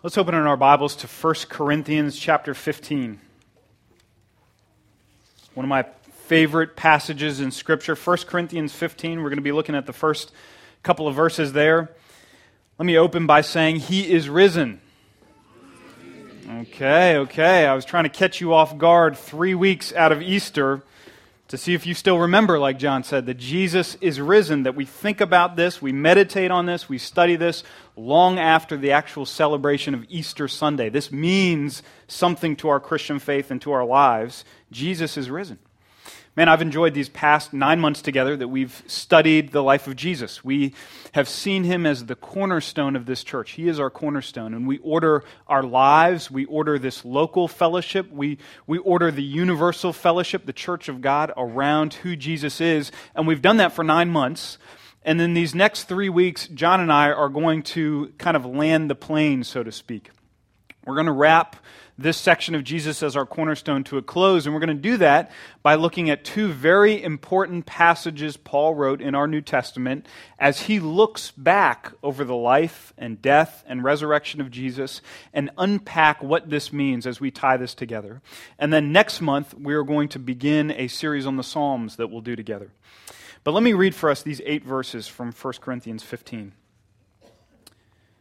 Let's open in our Bibles to 1 Corinthians chapter 15. One of my favorite passages in Scripture, 1 Corinthians 15. We're going to be looking at the first couple of verses there. Let me open by saying, He is risen. Okay, okay. I was trying to catch you off guard three weeks out of Easter to see if you still remember, like John said, that Jesus is risen, that we think about this, we meditate on this, we study this long after the actual celebration of Easter Sunday. This means something to our Christian faith and to our lives. Jesus is risen. Man, I've enjoyed these past nine months together that we've studied the life of Jesus. We have seen him as the cornerstone of this church. He is our cornerstone. And we order our lives, we order this local fellowship, we, we order the universal fellowship, the church of God, around who Jesus is. And we've done that for nine months. And then these next three weeks, John and I are going to kind of land the plane, so to speak. We're going to wrap this section of Jesus as our cornerstone to a close. And we're going to do that by looking at two very important passages Paul wrote in our New Testament as he looks back over the life and death and resurrection of Jesus and unpack what this means as we tie this together. And then next month, we are going to begin a series on the Psalms that we'll do together. But let me read for us these eight verses from 1 Corinthians 15.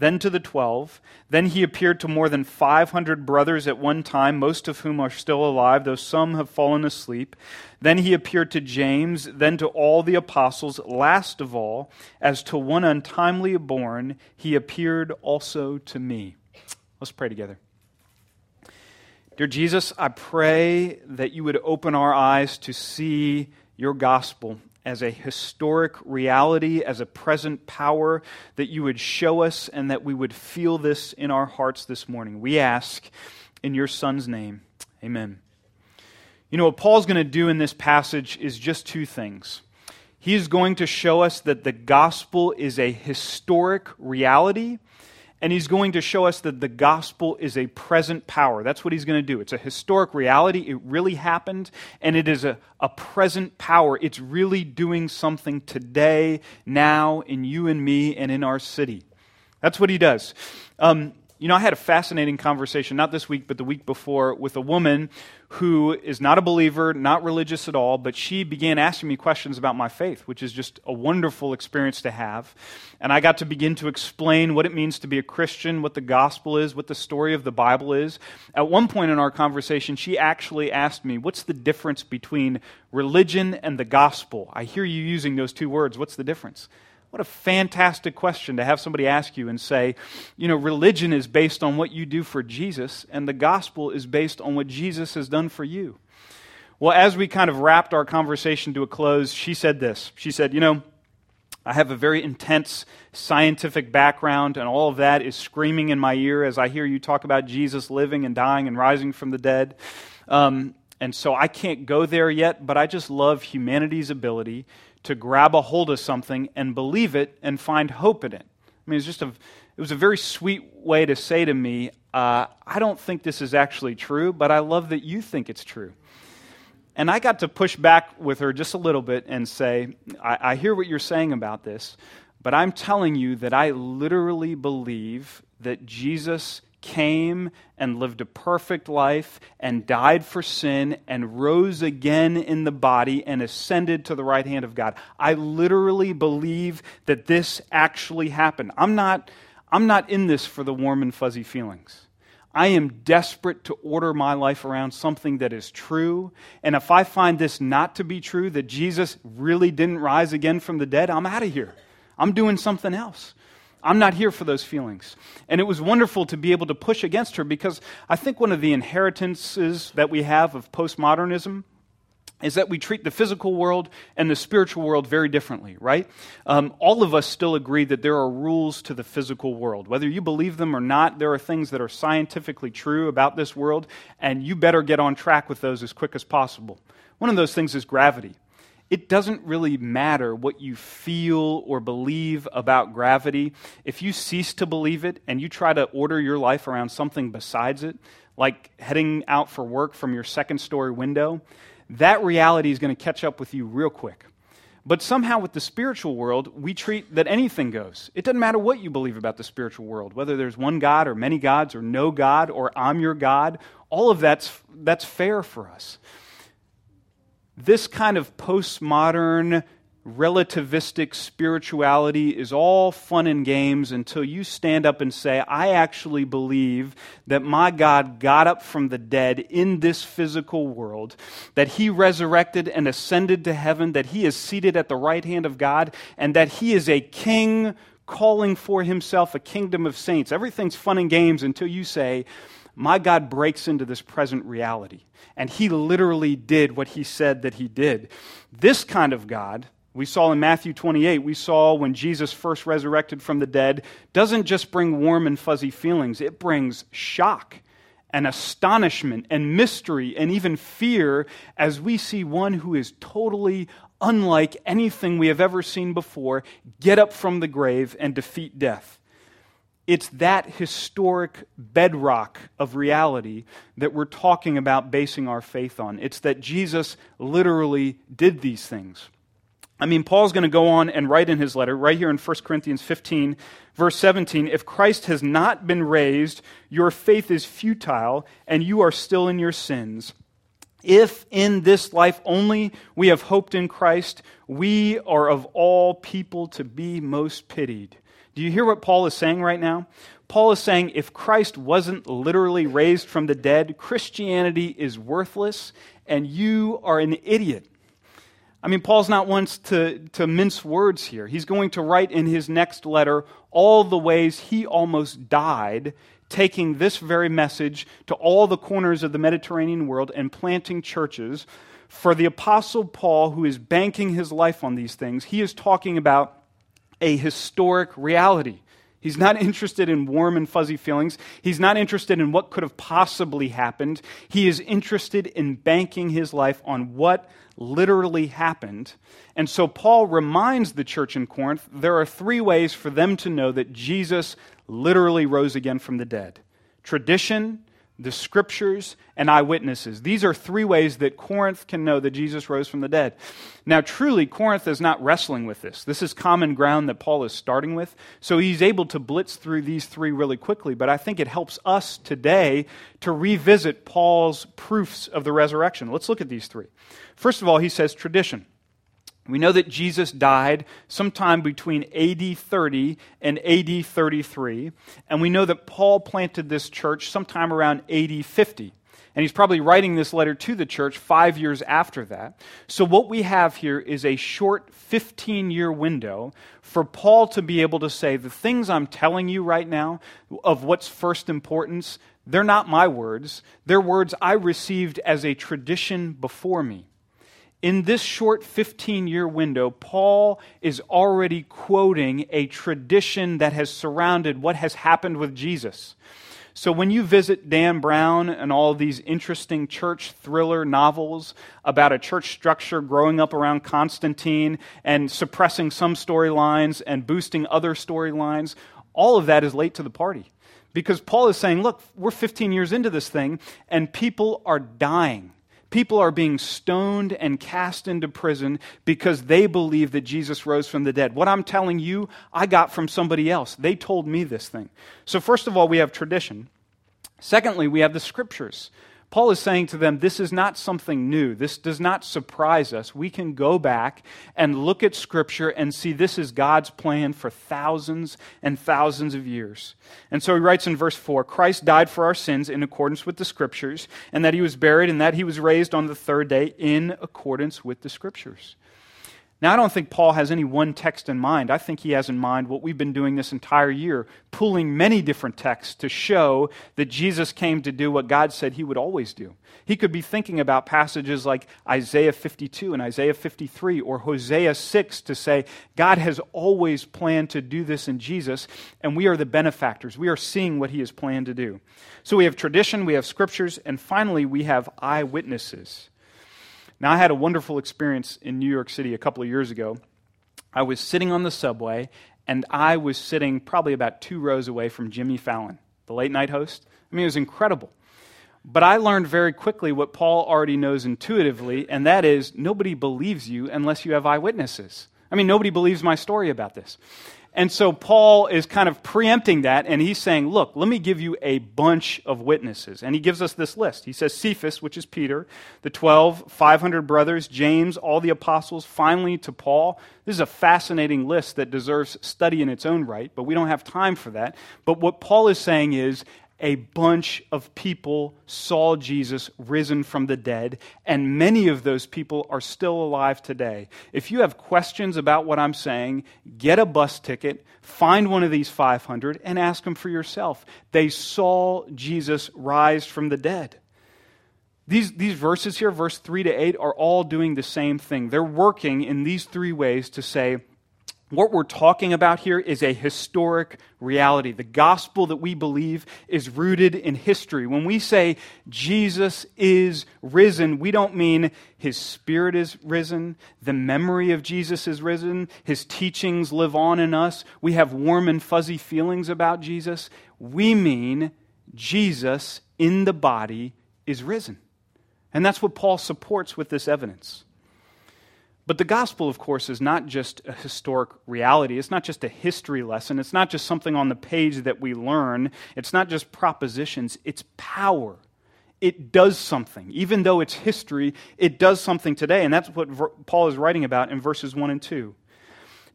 then to the twelve. Then he appeared to more than 500 brothers at one time, most of whom are still alive, though some have fallen asleep. Then he appeared to James, then to all the apostles. Last of all, as to one untimely born, he appeared also to me. Let's pray together. Dear Jesus, I pray that you would open our eyes to see your gospel as a historic reality, as a present power, that you would show us and that we would feel this in our hearts this morning. We ask in your Son's name. Amen. You know, what Paul's going to do in this passage is just two things. He's going to show us that the gospel is a historic reality and he's going to show us that the gospel is a present power. That's what he's going to do. It's a historic reality. It really happened, and it is a, a present power. It's really doing something today, now, in you and me, and in our city. That's what he does. Um, you know, I had a fascinating conversation, not this week, but the week before, with a woman who is not a believer, not religious at all, but she began asking me questions about my faith, which is just a wonderful experience to have. And I got to begin to explain what it means to be a Christian, what the gospel is, what the story of the Bible is. At one point in our conversation, she actually asked me, What's the difference between religion and the gospel? I hear you using those two words. What's the difference? What a fantastic question to have somebody ask you and say, you know, religion is based on what you do for Jesus, and the gospel is based on what Jesus has done for you. Well, as we kind of wrapped our conversation to a close, she said this. She said, you know, I have a very intense scientific background, and all of that is screaming in my ear as I hear you talk about Jesus living and dying and rising from the dead. Um, and so I can't go there yet, but I just love humanity's ability to grab a hold of something and believe it and find hope in it. I mean, it's just a, it was a very sweet way to say to me, uh, I don't think this is actually true, but I love that you think it's true. And I got to push back with her just a little bit and say, I, I hear what you're saying about this, but I'm telling you that I literally believe that Jesus came and lived a perfect life and died for sin and rose again in the body and ascended to the right hand of God. I literally believe that this actually happened. I'm not, I'm not in this for the warm and fuzzy feelings. I am desperate to order my life around something that is true. And if I find this not to be true, that Jesus really didn't rise again from the dead, I'm out of here. I'm doing something else. I'm not here for those feelings. And it was wonderful to be able to push against her because I think one of the inheritances that we have of postmodernism is that we treat the physical world and the spiritual world very differently, right? Um, all of us still agree that there are rules to the physical world. Whether you believe them or not, there are things that are scientifically true about this world, and you better get on track with those as quick as possible. One of those things is gravity. It doesn't really matter what you feel or believe about gravity. If you cease to believe it and you try to order your life around something besides it, like heading out for work from your second story window, that reality is going to catch up with you real quick. But somehow, with the spiritual world, we treat that anything goes. It doesn't matter what you believe about the spiritual world, whether there's one God or many gods or no God or I'm your God, all of that's, that's fair for us. This kind of postmodern relativistic spirituality is all fun and games until you stand up and say, I actually believe that my God got up from the dead in this physical world, that he resurrected and ascended to heaven, that he is seated at the right hand of God, and that he is a king calling for himself a kingdom of saints. Everything's fun and games until you say, my God breaks into this present reality. And he literally did what he said that he did. This kind of God, we saw in Matthew 28, we saw when Jesus first resurrected from the dead, doesn't just bring warm and fuzzy feelings, it brings shock and astonishment and mystery and even fear as we see one who is totally unlike anything we have ever seen before get up from the grave and defeat death. It's that historic bedrock of reality that we're talking about basing our faith on. It's that Jesus literally did these things. I mean, Paul's going to go on and write in his letter, right here in 1 Corinthians 15, verse 17 if Christ has not been raised, your faith is futile, and you are still in your sins. If in this life only we have hoped in Christ, we are of all people to be most pitied. Do you hear what Paul is saying right now? Paul is saying if Christ wasn't literally raised from the dead, Christianity is worthless and you are an idiot. I mean, Paul's not one to, to mince words here. He's going to write in his next letter all the ways he almost died taking this very message to all the corners of the Mediterranean world and planting churches. For the Apostle Paul, who is banking his life on these things, he is talking about a historic reality. He's not interested in warm and fuzzy feelings. He's not interested in what could have possibly happened. He is interested in banking his life on what literally happened. And so Paul reminds the church in Corinth there are three ways for them to know that Jesus literally rose again from the dead tradition, the scriptures, and eyewitnesses. These are three ways that Corinth can know that Jesus rose from the dead. Now, truly, Corinth is not wrestling with this. This is common ground that Paul is starting with. So he's able to blitz through these three really quickly. But I think it helps us today to revisit Paul's proofs of the resurrection. Let's look at these three. First of all, he says tradition. We know that Jesus died sometime between AD 30 and AD 33, and we know that Paul planted this church sometime around AD 50. And he's probably writing this letter to the church five years after that. So, what we have here is a short 15 year window for Paul to be able to say, The things I'm telling you right now of what's first importance, they're not my words. They're words I received as a tradition before me in this short 15 year window, Paul is already quoting a tradition that has surrounded what has happened with Jesus. So when you visit Dan Brown and all these interesting church thriller novels about a church structure growing up around Constantine and suppressing some storylines and boosting other storylines, all of that is late to the party. Because Paul is saying, look, we're 15 years into this thing and people are dying People are being stoned and cast into prison because they believe that Jesus rose from the dead. What I'm telling you, I got from somebody else. They told me this thing. So, first of all, we have tradition. Secondly, we have the scriptures. Paul is saying to them, this is not something new. This does not surprise us. We can go back and look at Scripture and see this is God's plan for thousands and thousands of years. And so he writes in verse 4 Christ died for our sins in accordance with the Scriptures, and that he was buried, and that he was raised on the third day in accordance with the Scriptures. Now, I don't think Paul has any one text in mind. I think he has in mind what we've been doing this entire year, pulling many different texts to show that Jesus came to do what God said he would always do. He could be thinking about passages like Isaiah 52 and Isaiah 53 or Hosea 6 to say, God has always planned to do this in Jesus, and we are the benefactors. We are seeing what he has planned to do. So we have tradition, we have scriptures, and finally we have eyewitnesses. Now, I had a wonderful experience in New York City a couple of years ago. I was sitting on the subway, and I was sitting probably about two rows away from Jimmy Fallon, the late night host. I mean, it was incredible. But I learned very quickly what Paul already knows intuitively, and that is nobody believes you unless you have eyewitnesses. I mean, nobody believes my story about this. And so Paul is kind of preempting that, and he's saying, Look, let me give you a bunch of witnesses. And he gives us this list. He says Cephas, which is Peter, the 12, 500 brothers, James, all the apostles, finally to Paul. This is a fascinating list that deserves study in its own right, but we don't have time for that. But what Paul is saying is, a bunch of people saw Jesus risen from the dead, and many of those people are still alive today. If you have questions about what I'm saying, get a bus ticket, find one of these 500, and ask them for yourself. They saw Jesus rise from the dead. These, these verses here, verse 3 to 8, are all doing the same thing. They're working in these three ways to say, what we're talking about here is a historic reality. The gospel that we believe is rooted in history. When we say Jesus is risen, we don't mean his spirit is risen, the memory of Jesus is risen, his teachings live on in us, we have warm and fuzzy feelings about Jesus. We mean Jesus in the body is risen. And that's what Paul supports with this evidence. But the gospel, of course, is not just a historic reality. It's not just a history lesson. It's not just something on the page that we learn. It's not just propositions. It's power. It does something. Even though it's history, it does something today. And that's what Paul is writing about in verses 1 and 2.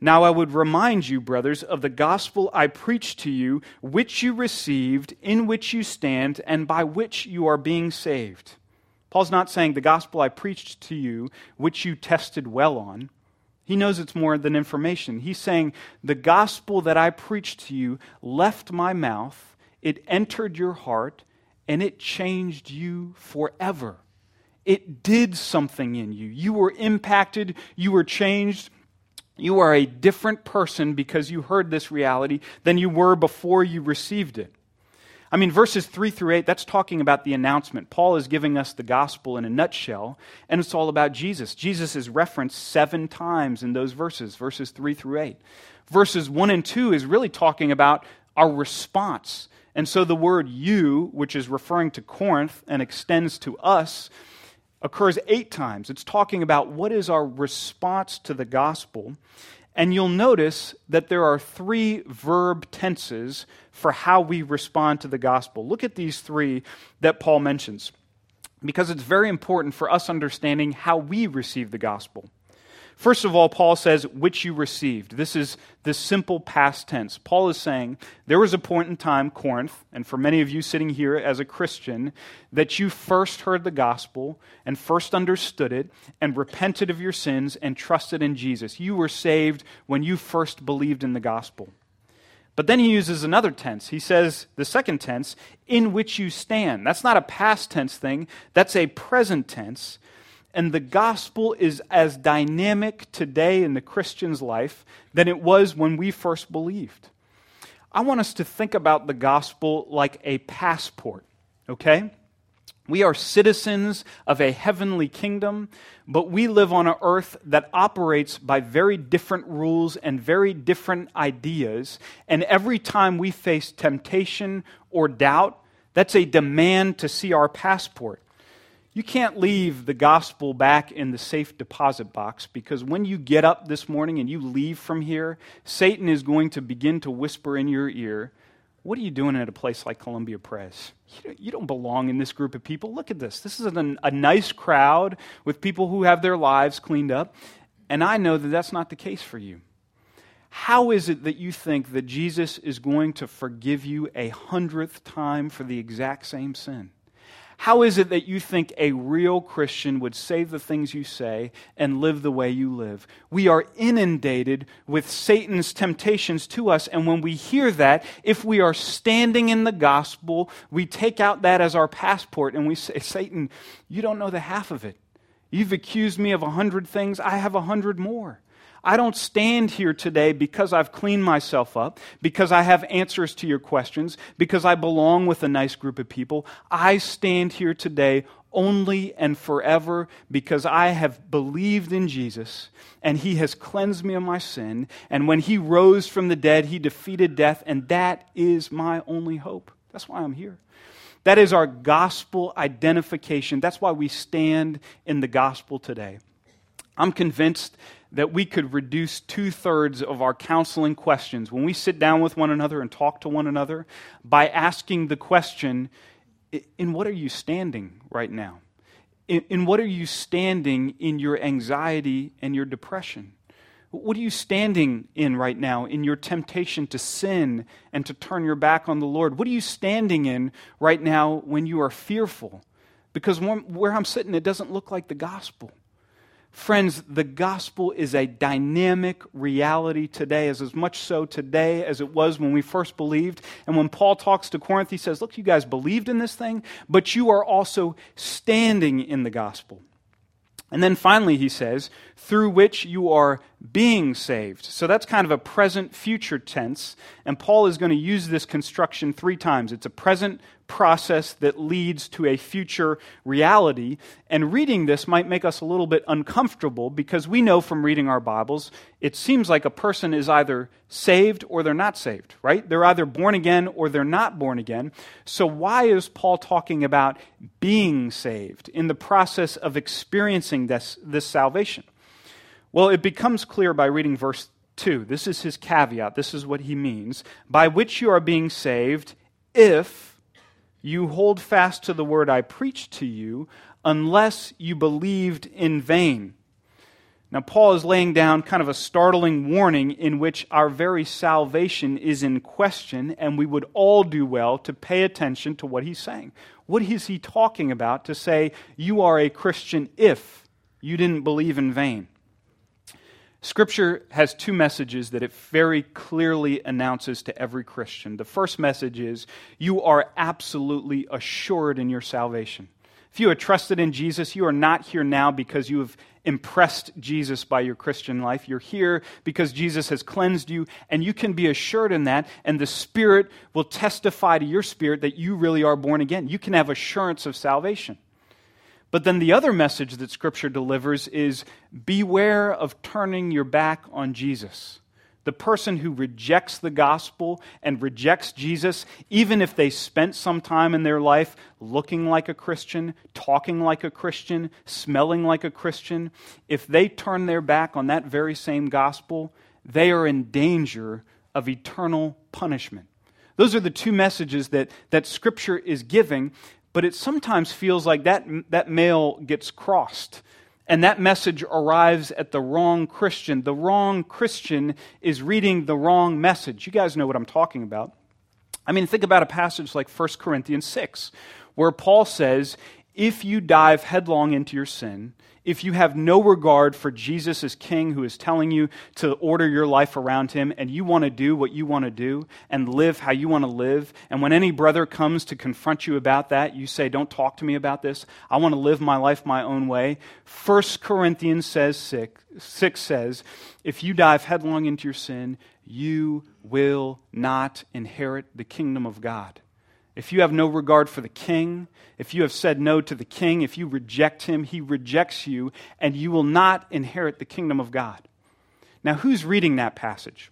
Now I would remind you, brothers, of the gospel I preached to you, which you received, in which you stand, and by which you are being saved Paul's not saying the gospel I preached to you, which you tested well on. He knows it's more than information. He's saying the gospel that I preached to you left my mouth, it entered your heart, and it changed you forever. It did something in you. You were impacted, you were changed. You are a different person because you heard this reality than you were before you received it. I mean, verses 3 through 8, that's talking about the announcement. Paul is giving us the gospel in a nutshell, and it's all about Jesus. Jesus is referenced seven times in those verses, verses 3 through 8. Verses 1 and 2 is really talking about our response. And so the word you, which is referring to Corinth and extends to us, occurs eight times. It's talking about what is our response to the gospel. And you'll notice that there are three verb tenses for how we respond to the gospel. Look at these three that Paul mentions, because it's very important for us understanding how we receive the gospel. First of all, Paul says, which you received. This is the simple past tense. Paul is saying, there was a point in time, Corinth, and for many of you sitting here as a Christian, that you first heard the gospel and first understood it and repented of your sins and trusted in Jesus. You were saved when you first believed in the gospel. But then he uses another tense. He says, the second tense, in which you stand. That's not a past tense thing, that's a present tense. And the gospel is as dynamic today in the Christian's life than it was when we first believed. I want us to think about the gospel like a passport, okay? We are citizens of a heavenly kingdom, but we live on an earth that operates by very different rules and very different ideas. And every time we face temptation or doubt, that's a demand to see our passport. You can't leave the gospel back in the safe deposit box because when you get up this morning and you leave from here, Satan is going to begin to whisper in your ear, What are you doing at a place like Columbia Press? You don't belong in this group of people. Look at this. This is a, a nice crowd with people who have their lives cleaned up. And I know that that's not the case for you. How is it that you think that Jesus is going to forgive you a hundredth time for the exact same sin? How is it that you think a real Christian would say the things you say and live the way you live? We are inundated with Satan's temptations to us, and when we hear that, if we are standing in the gospel, we take out that as our passport and we say, Satan, you don't know the half of it. You've accused me of a hundred things, I have a hundred more. I don't stand here today because I've cleaned myself up, because I have answers to your questions, because I belong with a nice group of people. I stand here today only and forever because I have believed in Jesus and he has cleansed me of my sin. And when he rose from the dead, he defeated death, and that is my only hope. That's why I'm here. That is our gospel identification. That's why we stand in the gospel today. I'm convinced that we could reduce two thirds of our counseling questions when we sit down with one another and talk to one another by asking the question in what are you standing right now? In, in, what are you standing in your anxiety and your depression? What are you standing in right now in your temptation to sin and to turn your back on the Lord? What are you standing in right now when you are fearful? Because where I'm sitting, it doesn't look like the gospel. Friends, the gospel is a dynamic reality today, as, as much so today as it was when we first believed. And when Paul talks to Corinth, he says, Look, you guys believed in this thing, but you are also standing in the gospel. And then finally, he says, through which you are being saved. So that's kind of a present future tense. And Paul is going to use this construction three times. It's a present process that leads to a future reality. And reading this might make us a little bit uncomfortable because we know from reading our Bibles, it seems like a person is either saved or they're not saved, right? They're either born again or they're not born again. So, why is Paul talking about being saved in the process of experiencing this, this salvation? Well, it becomes clear by reading verse 2. This is his caveat. This is what he means. By which you are being saved if you hold fast to the word I preached to you, unless you believed in vain. Now, Paul is laying down kind of a startling warning in which our very salvation is in question, and we would all do well to pay attention to what he's saying. What is he talking about to say, you are a Christian if you didn't believe in vain? Scripture has two messages that it very clearly announces to every Christian. The first message is you are absolutely assured in your salvation. If you have trusted in Jesus, you are not here now because you have impressed Jesus by your Christian life. You're here because Jesus has cleansed you, and you can be assured in that, and the Spirit will testify to your spirit that you really are born again. You can have assurance of salvation. But then the other message that Scripture delivers is beware of turning your back on Jesus. The person who rejects the gospel and rejects Jesus, even if they spent some time in their life looking like a Christian, talking like a Christian, smelling like a Christian, if they turn their back on that very same gospel, they are in danger of eternal punishment. Those are the two messages that, that Scripture is giving but it sometimes feels like that, that mail gets crossed and that message arrives at the wrong Christian. The wrong Christian is reading the wrong message. You guys know what I'm talking about. I mean, think about a passage like 1 Corinthians 6, where Paul says, If you dive headlong into your sin, if you have no regard for Jesus as King who is telling you to order your life around him and you want to do what you want to do and live how you want to live, and when any brother comes to confront you about that, you say, Don't talk to me about this. I want to live my life my own way. 1 Corinthians says 6, 6 says, If you dive headlong into your sin, you will not inherit the kingdom of God. If you have no regard for the king, if you have said no to the king, if you reject him, he rejects you, and you will not inherit the kingdom of God. Now, who's reading that passage?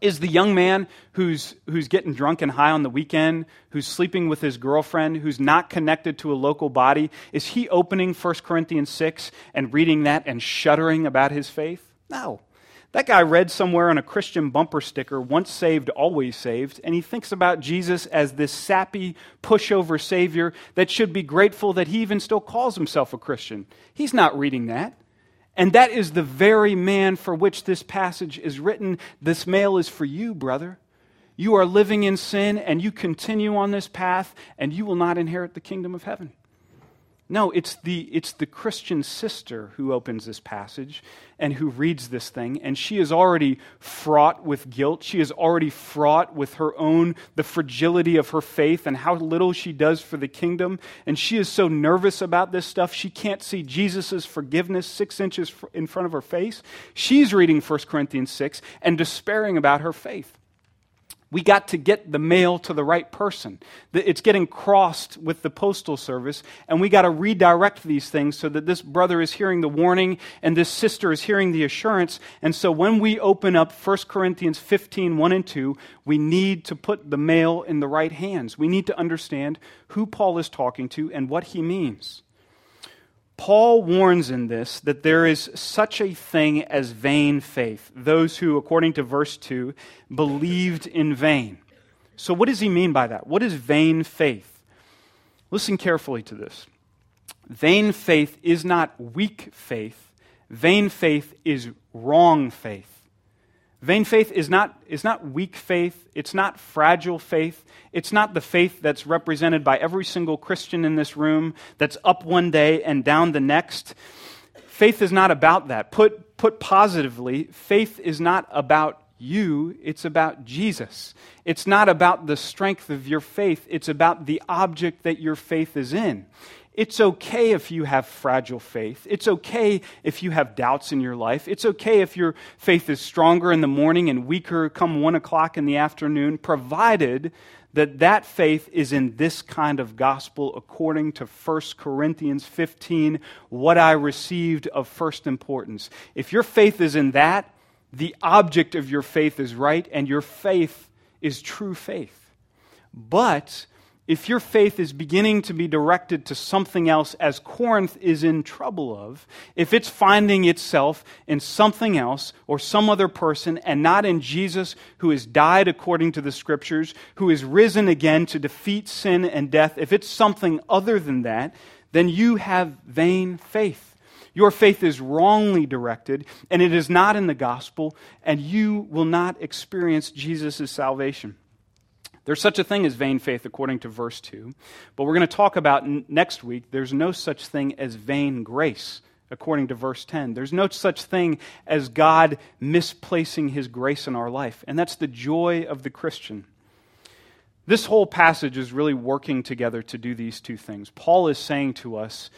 Is the young man who's, who's getting drunk and high on the weekend, who's sleeping with his girlfriend, who's not connected to a local body, is he opening 1 Corinthians 6 and reading that and shuddering about his faith? No. That guy read somewhere on a Christian bumper sticker, once saved, always saved, and he thinks about Jesus as this sappy, pushover Savior that should be grateful that he even still calls himself a Christian. He's not reading that. And that is the very man for which this passage is written. This mail is for you, brother. you are living in sin and you continue on this path and you will not inherit the kingdom of heaven. No, it's the, it's the Christian sister who opens this passage and who reads this thing, and she is already fraught with guilt. She is already fraught with her own, the fragility of her faith and how little she does for the kingdom. And she is so nervous about this stuff, she can't see Jesus' forgiveness six inches in front of her face. She's reading 1 Corinthians 6 and despairing about her faith we got to get the mail to the right person. It's getting crossed with the postal service, and we got to redirect these things so that this brother is hearing the warning and this sister is hearing the assurance. And so when we open up 1 Corinthians 15 1 and 2, we need to put the mail in the right hands. We need to understand who Paul is talking to and what he means. Paul warns in this that there is such a thing as vain faith, those who, according to verse 2, believed in vain. So, what does he mean by that? What is vain faith? Listen carefully to this. Vain faith is not weak faith, vain faith is wrong faith. Vain faith is not, is not weak faith. It's not fragile faith. It's not the faith that's represented by every single Christian in this room that's up one day and down the next. Faith is not about that. Put, put positively, faith is not about you, it's about Jesus. It's not about the strength of your faith, it's about the object that your faith is in. It's okay if you have fragile faith. It's okay if you have doubts in your life. It's okay if your faith is stronger in the morning and weaker come one o'clock in the afternoon, provided that that faith is in this kind of gospel according to 1 Corinthians 15, what I received of first importance. If your faith is in that, the object of your faith is right, and your faith is true faith. But if your faith is beginning to be directed to something else, as Corinth is in trouble of, if it's finding itself in something else or some other person and not in Jesus who has died according to the scriptures, who is risen again to defeat sin and death, if it's something other than that, then you have vain faith. Your faith is wrongly directed, and it is not in the gospel, and you will not experience Jesus' salvation. There's such a thing as vain faith, according to verse 2. But we're going to talk about n- next week, there's no such thing as vain grace, according to verse 10. There's no such thing as God misplacing his grace in our life. And that's the joy of the Christian. This whole passage is really working together to do these two things. Paul is saying to us,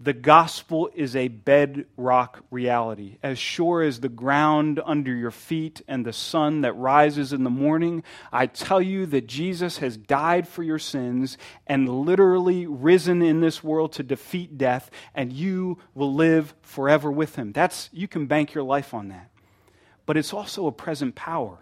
the gospel is a bedrock reality. As sure as the ground under your feet and the sun that rises in the morning, I tell you that Jesus has died for your sins and literally risen in this world to defeat death, and you will live forever with him. That's you can bank your life on that. But it's also a present power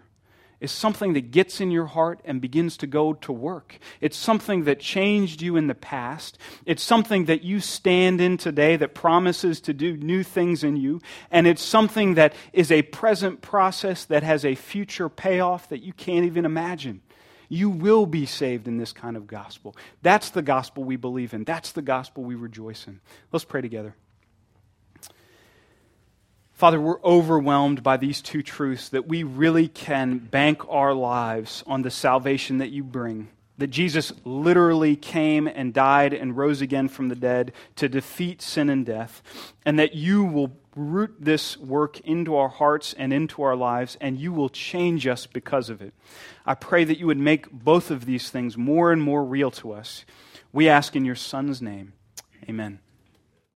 is something that gets in your heart and begins to go to work. It's something that changed you in the past. It's something that you stand in today that promises to do new things in you. And it's something that is a present process that has a future payoff that you can't even imagine. You will be saved in this kind of gospel. That's the gospel we believe in. That's the gospel we rejoice in. Let's pray together. Father, we're overwhelmed by these two truths that we really can bank our lives on the salvation that you bring. That Jesus literally came and died and rose again from the dead to defeat sin and death, and that you will root this work into our hearts and into our lives, and you will change us because of it. I pray that you would make both of these things more and more real to us. We ask in your Son's name. Amen.